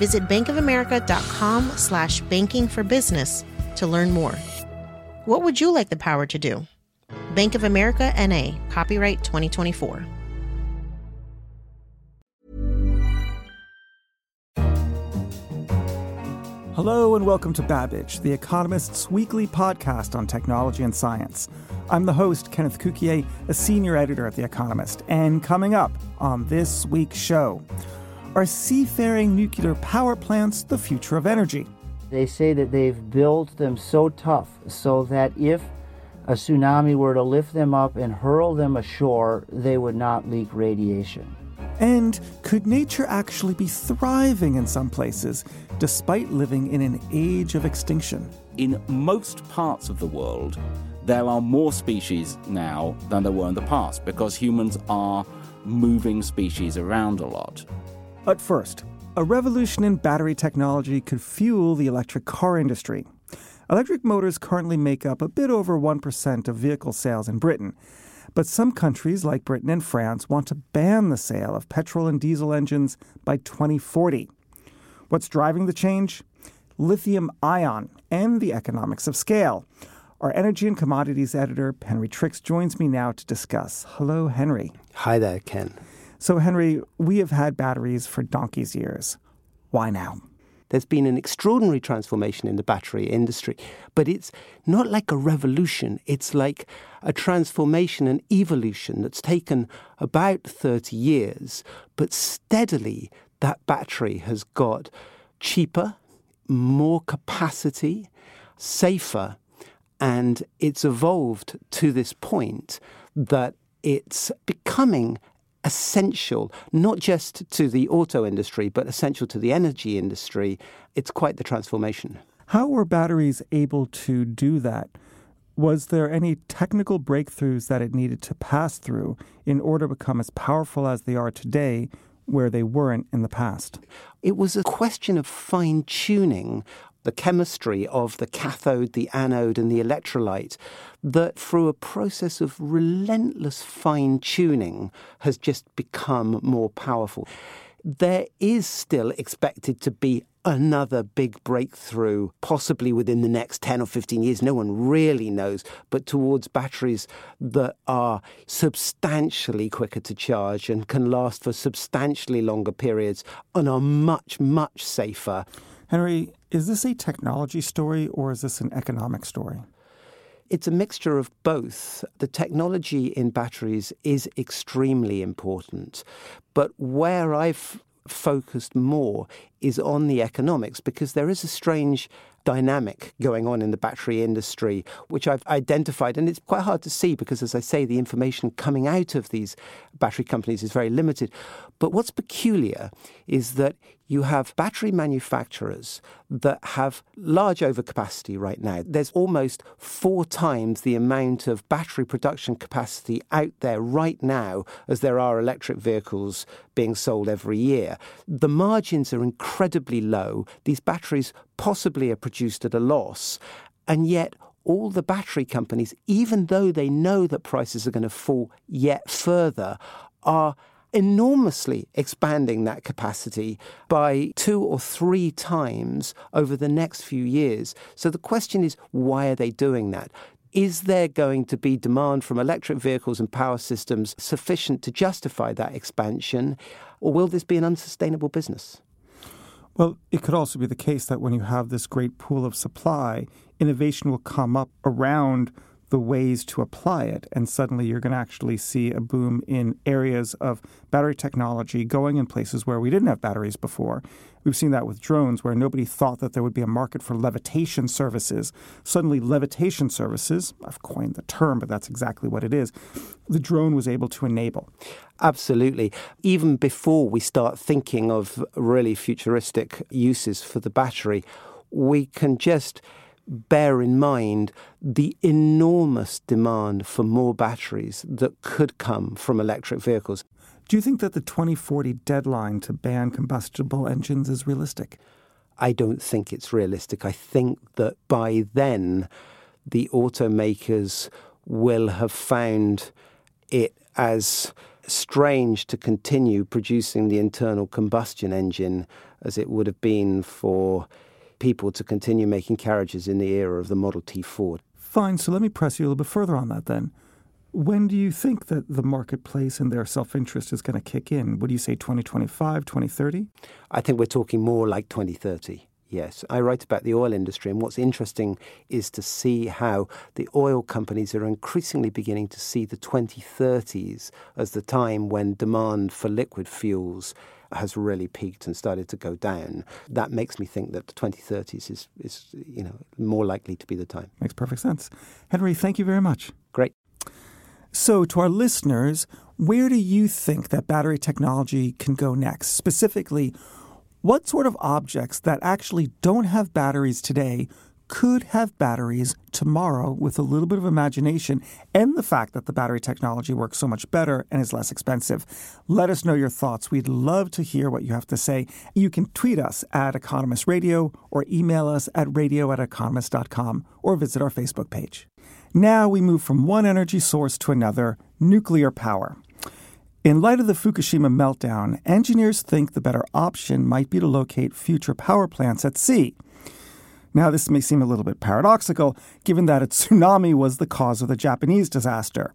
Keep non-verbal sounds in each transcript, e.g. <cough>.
Visit bankofamerica.com slash banking for business to learn more. What would you like the power to do? Bank of America NA, copyright 2024. Hello and welcome to Babbage, The Economist's weekly podcast on technology and science. I'm the host, Kenneth Cukier, a senior editor at The Economist. And coming up on this week's show, are seafaring nuclear power plants the future of energy? They say that they've built them so tough so that if a tsunami were to lift them up and hurl them ashore, they would not leak radiation. And could nature actually be thriving in some places despite living in an age of extinction? In most parts of the world, there are more species now than there were in the past because humans are moving species around a lot. But first, a revolution in battery technology could fuel the electric car industry. Electric motors currently make up a bit over 1% of vehicle sales in Britain. But some countries, like Britain and France, want to ban the sale of petrol and diesel engines by 2040. What's driving the change? Lithium ion and the economics of scale. Our energy and commodities editor, Henry Tricks, joins me now to discuss. Hello, Henry. Hi there, Ken. So, Henry, we have had batteries for donkey's years. Why now? There's been an extraordinary transformation in the battery industry, but it's not like a revolution. It's like a transformation, an evolution that's taken about 30 years, but steadily that battery has got cheaper, more capacity, safer, and it's evolved to this point that it's becoming essential, not just to the auto industry, but essential to the energy industry. It's quite the transformation. How were batteries able to do that? Was there any technical breakthroughs that it needed to pass through in order to become as powerful as they are today, where they weren't in the past? It was a question of fine tuning the chemistry of the cathode, the anode, and the electrolyte that through a process of relentless fine tuning has just become more powerful. There is still expected to be another big breakthrough, possibly within the next 10 or 15 years. No one really knows, but towards batteries that are substantially quicker to charge and can last for substantially longer periods and are much, much safer. Henry, is this a technology story or is this an economic story? It's a mixture of both. The technology in batteries is extremely important, but where I've focused more is on the economics because there is a strange dynamic going on in the battery industry, which I've identified. And it's quite hard to see because, as I say, the information coming out of these battery companies is very limited. But what's peculiar is that you have battery manufacturers that have large overcapacity right now. There's almost four times the amount of battery production capacity out there right now as there are electric vehicles being sold every year. The margins are incredibly low. These batteries possibly are produced at a loss. And yet, all the battery companies, even though they know that prices are going to fall yet further, are enormously expanding that capacity by two or three times over the next few years. So the question is, why are they doing that? Is there going to be demand from electric vehicles and power systems sufficient to justify that expansion? Or will this be an unsustainable business? Well, it could also be the case that when you have this great pool of supply, innovation will come up around the ways to apply it. And suddenly you're going to actually see a boom in areas of battery technology going in places where we didn't have batteries before. We've seen that with drones, where nobody thought that there would be a market for levitation services. Suddenly, levitation services, I've coined the term, but that's exactly what it is, the drone was able to enable. Absolutely. Even before we start thinking of really futuristic uses for the battery, we can just bear in mind the enormous demand for more batteries that could come from electric vehicles. Do you think that the 2040 deadline to ban combustible engines is realistic? I don't think it's realistic. I think that by then, the automakers will have found it as strange to continue producing the internal combustion engine as it would have been for people to continue making carriages in the era of the Model T Ford. Fine, so let me press you a little bit further on that then. When do you think that the marketplace and their self interest is going to kick in? Would you say 2025, 2030? I think we're talking more like 2030. Yes, I write about the oil industry, and what's interesting is to see how the oil companies are increasingly beginning to see the 2030s as the time when demand for liquid fuels has really peaked and started to go down. That makes me think that the 2030s is, is you know, more likely to be the time. Makes perfect sense. Henry, thank you very much. Great. So, to our listeners, where do you think that battery technology can go next? Specifically, what sort of objects that actually don't have batteries today could have batteries tomorrow with a little bit of imagination and the fact that the battery technology works so much better and is less expensive. Let us know your thoughts. We'd love to hear what you have to say. You can tweet us at Economist Radio or email us at radio at economist.com or visit our Facebook page. Now we move from one energy source to another nuclear power. In light of the Fukushima meltdown, engineers think the better option might be to locate future power plants at sea. Now, this may seem a little bit paradoxical, given that a tsunami was the cause of the Japanese disaster.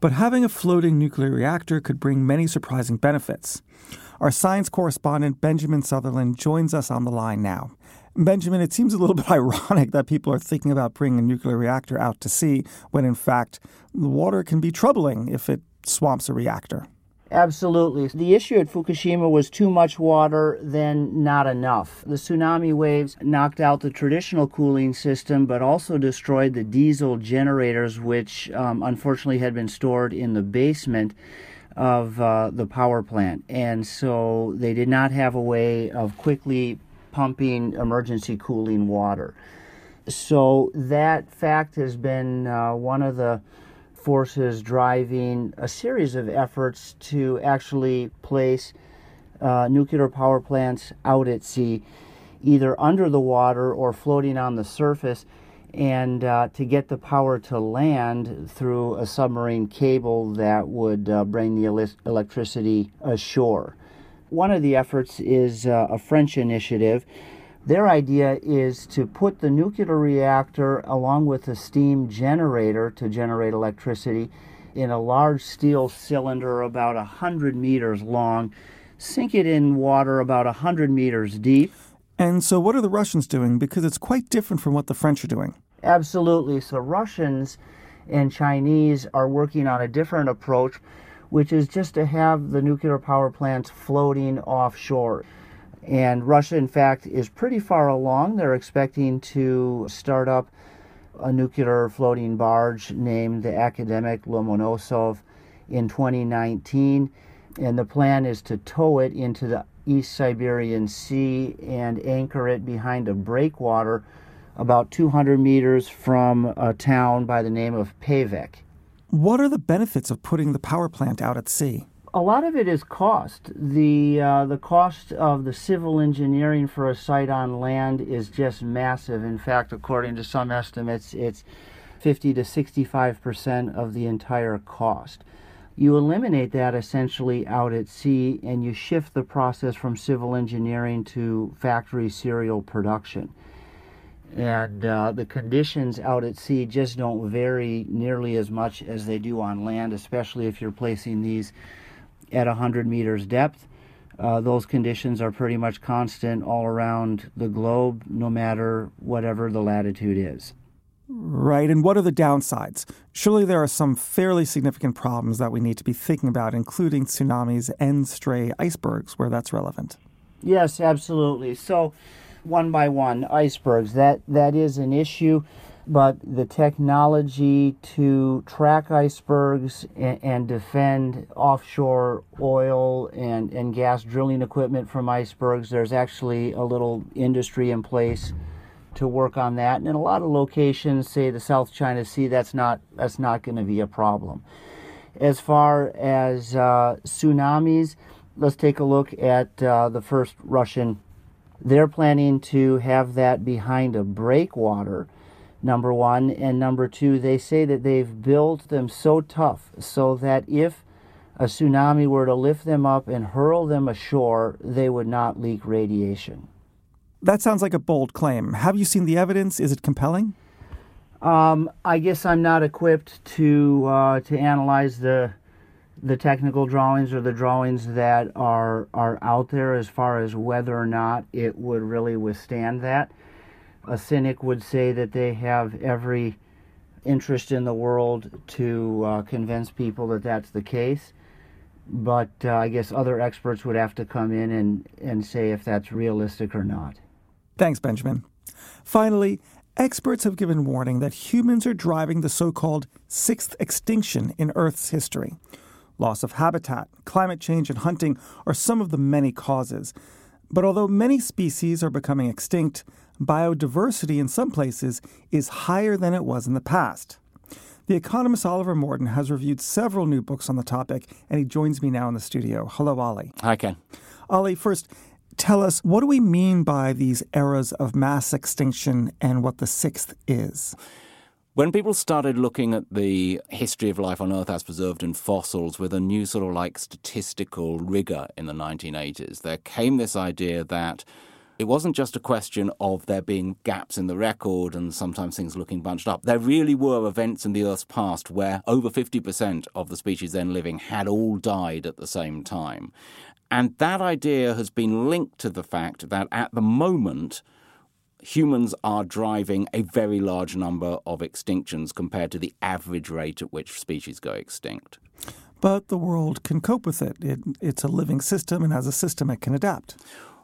But having a floating nuclear reactor could bring many surprising benefits. Our science correspondent, Benjamin Sutherland, joins us on the line now. Benjamin, it seems a little <laughs> bit ironic that people are thinking about bringing a nuclear reactor out to sea when, in fact, the water can be troubling if it swamps a reactor. Absolutely. The issue at Fukushima was too much water, then not enough. The tsunami waves knocked out the traditional cooling system, but also destroyed the diesel generators, which um, unfortunately had been stored in the basement of uh, the power plant. And so they did not have a way of quickly pumping emergency cooling water. So that fact has been uh, one of the forces driving a series of efforts to actually place uh, nuclear power plants out at sea, either under the water or floating on the surface, and uh, to get the power to land through a submarine cable that would uh, bring the el- electricity ashore. One of the efforts is uh, a French initiative. Their idea is to put the nuclear reactor along with a steam generator to generate electricity in a large steel cylinder about 100 meters long, sink it in water about 100 meters deep. And so, what are the Russians doing? Because it's quite different from what the French are doing. Absolutely. So, Russians and Chinese are working on a different approach which is just to have the nuclear power plants floating offshore. And Russia, in fact, is pretty far along. They're expecting to start up a nuclear floating barge named the Akademik Lomonosov in 2019. And the plan is to tow it into the East Siberian Sea and anchor it behind a breakwater about 200 meters from a town by the name of Pevek. What are the benefits of putting the power plant out at sea? A lot of it is cost. The uh, the cost of the civil engineering for a site on land is just massive. In fact, according to some estimates, it's 50 to 65 percent of the entire cost. You eliminate that essentially out at sea, and you shift the process from civil engineering to factory serial production and uh, the conditions out at sea just don't vary nearly as much as they do on land, especially if you're placing these at 100 meters depth. Uh, those conditions are pretty much constant all around the globe, no matter whatever the latitude is. Right. And what are the downsides? Surely there are some fairly significant problems that we need to be thinking about, including tsunamis and stray icebergs, where that's relevant. Yes, absolutely. So, one by one, icebergs, that, that is an issue, but the technology to track icebergs and, and defend offshore oil and, and gas drilling equipment from icebergs, there's actually a little industry in place to work on that. And in a lot of locations, say the South China Sea, that's not that's not going to be a problem. As far as uh, tsunamis, let's take a look at uh, the first Russian. They're planning to have that behind a breakwater. Number one and number two, they say that they've built them so tough so that if a tsunami were to lift them up and hurl them ashore, they would not leak radiation. That sounds like a bold claim. Have you seen the evidence? Is it compelling? Um, I guess I'm not equipped to uh, to analyze the the technical drawings or the drawings that are are out there as far as whether or not it would really withstand that. A cynic would say that they have every interest in the world to uh, convince people that that's the case. But uh, I guess other experts would have to come in and, and say if that's realistic or not. Thanks, Benjamin. Finally, experts have given warning that humans are driving the so called sixth extinction in Earth's history. Loss of habitat, climate change, and hunting are some of the many causes. But although many species are becoming extinct, biodiversity in some places is higher than it was in the past. The economist Oliver Morton has reviewed several new books on the topic, and he joins me now in the studio. Hello, Ollie. Hi, Ken. Ollie, first, tell us what do we mean by these eras of mass extinction and what the sixth is? When people started looking at the history of life on Earth as preserved in fossils with a new sort of like statistical rigor in the 1980s, there came this idea that it wasn't just a question of there being gaps in the record and sometimes things looking bunched up. There really were events in the Earth's past where over 50% of the species then living had all died at the same time. And that idea has been linked to the fact that at the moment, humans are driving a very large number of extinctions compared to the average rate at which species go extinct. But the world can cope with it. it. It's a living system, and as a system, it can adapt.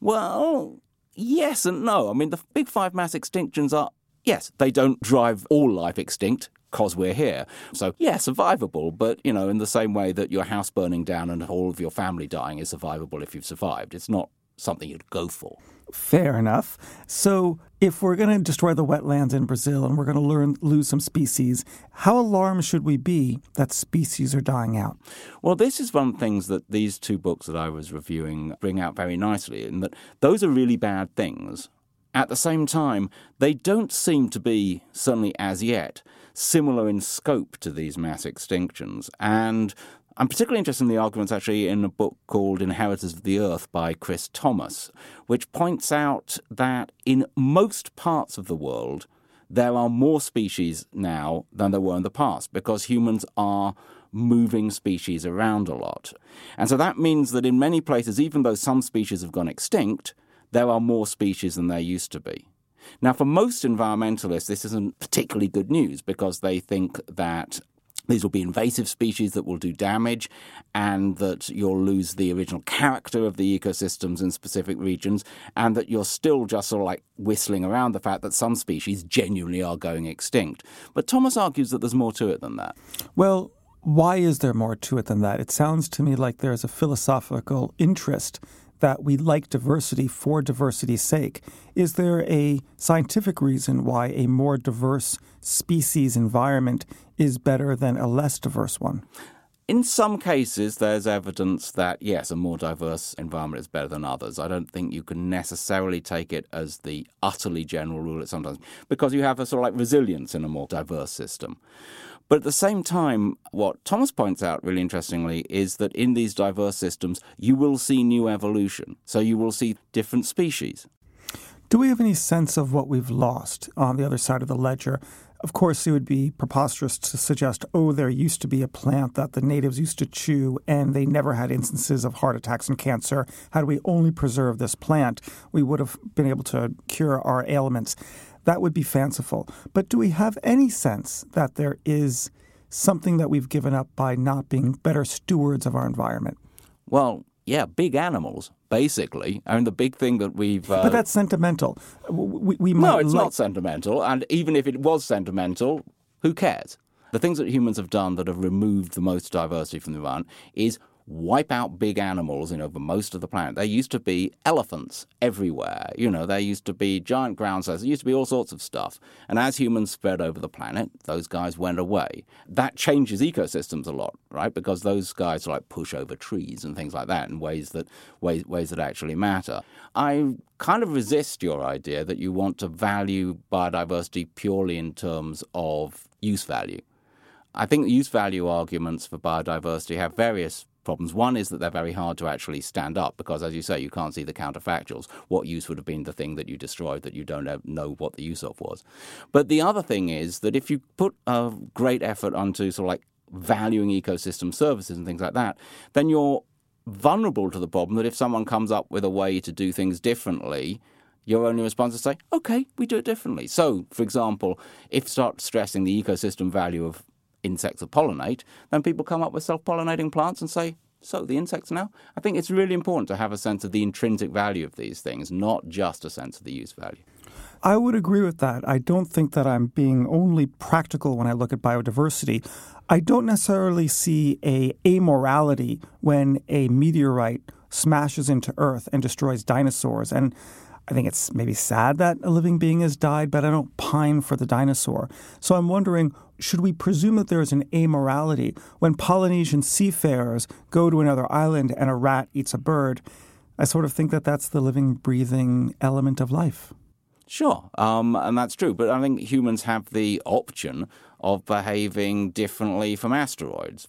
Well, yes and no. I mean, the big five mass extinctions are, yes, they don't drive all life extinct because we're here. So, yeah, survivable, but, you know, in the same way that your house burning down and all of your family dying is survivable if you've survived. It's not something you'd go for. Fair enough. So, if we're going to destroy the wetlands in Brazil and we're going to learn, lose some species, how alarmed should we be that species are dying out? Well, this is one of the things that these two books that I was reviewing bring out very nicely, in that those are really bad things. At the same time, they don't seem to be, certainly as yet, similar in scope to these mass extinctions. And I'm particularly interested in the arguments actually in a book called Inheritors of the Earth by Chris Thomas, which points out that in most parts of the world, there are more species now than there were in the past because humans are moving species around a lot. And so that means that in many places, even though some species have gone extinct, there are more species than there used to be. Now, for most environmentalists, this isn't particularly good news because they think that these will be invasive species that will do damage and that you'll lose the original character of the ecosystems in specific regions and that you're still just sort of like whistling around the fact that some species genuinely are going extinct. But Thomas argues that there's more to it than that. Well, why is there more to it than that? It sounds to me like there's a philosophical interest that we like diversity for diversity's sake. Is there a scientific reason why a more diverse species environment is better than a less diverse one? In some cases, there's evidence that, yes, a more diverse environment is better than others. I don't think you can necessarily take it as the utterly general rule at sometimes, because you have a sort of like resilience in a more diverse system. But at the same time, what Thomas points out really interestingly is that in these diverse systems, you will see new evolution. So you will see different species. Do we have any sense of what we've lost on the other side of the ledger? Of course, it would be preposterous to suggest, oh, there used to be a plant that the natives used to chew and they never had instances of heart attacks and cancer. Had we only preserved this plant, we would have been able to cure our ailments. That would be fanciful. But do we have any sense that there is something that we've given up by not being better stewards of our environment? Well, yeah, big animals, basically. I mean, the big thing that we've. Uh, but that's sentimental. We, we no, it's like... not sentimental. And even if it was sentimental, who cares? The things that humans have done that have removed the most diversity from the environment is wipe out big animals in over most of the planet. There used to be elephants everywhere. You know, there used to be giant ground sloths. There used to be all sorts of stuff. And as humans spread over the planet, those guys went away. That changes ecosystems a lot, right? Because those guys like push over trees and things like that in ways that ways ways that actually matter. I kind of resist your idea that you want to value biodiversity purely in terms of use value. I think use value arguments for biodiversity have various problems. One is that they're very hard to actually stand up because, as you say, you can't see the counterfactuals. What use would have been the thing that you destroyed that you don't know what the use of was? But the other thing is that if you put a great effort onto sort of like valuing ecosystem services and things like that, then you're vulnerable to the problem that if someone comes up with a way to do things differently, your only response is to say, okay, we do it differently. So, for example, if start stressing the ecosystem value of insects that pollinate, then people come up with self pollinating plants and say, so the insects now? I think it's really important to have a sense of the intrinsic value of these things, not just a sense of the use value. I would agree with that. I don't think that I'm being only practical when I look at biodiversity. I don't necessarily see a amorality when a meteorite smashes into Earth and destroys dinosaurs. And I think it's maybe sad that a living being has died, but I don't pine for the dinosaur. So I'm wondering should we presume that there is an amorality when Polynesian seafarers go to another island and a rat eats a bird? I sort of think that that's the living, breathing element of life. Sure, um, and that's true. But I think humans have the option of behaving differently from asteroids.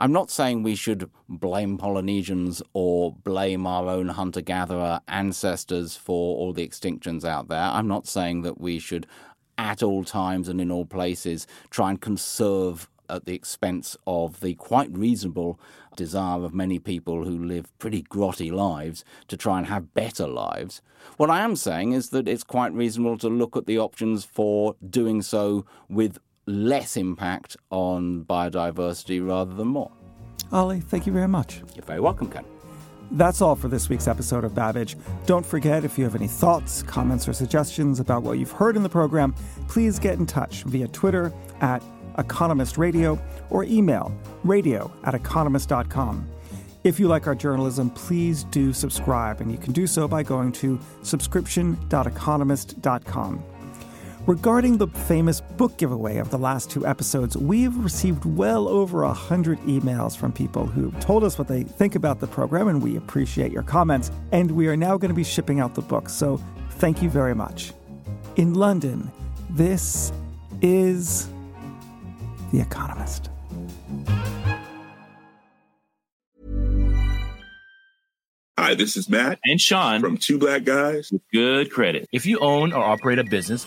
I'm not saying we should blame Polynesians or blame our own hunter gatherer ancestors for all the extinctions out there. I'm not saying that we should, at all times and in all places, try and conserve at the expense of the quite reasonable desire of many people who live pretty grotty lives to try and have better lives. What I am saying is that it's quite reasonable to look at the options for doing so with less impact on biodiversity rather than more. Ollie, thank you very much. You're very welcome, Ken. That's all for this week's episode of Babbage. Don't forget, if you have any thoughts, comments, or suggestions about what you've heard in the program, please get in touch via Twitter at Economist Radio or email radio at economist.com. If you like our journalism, please do subscribe, and you can do so by going to subscription.economist.com. Regarding the famous book giveaway of the last two episodes, we've received well over a hundred emails from people who told us what they think about the program, and we appreciate your comments. And we are now going to be shipping out the book, so thank you very much. In London, this is The Economist. Hi, this is Matt and Sean from Two Black Guys with Good Credit. If you own or operate a business,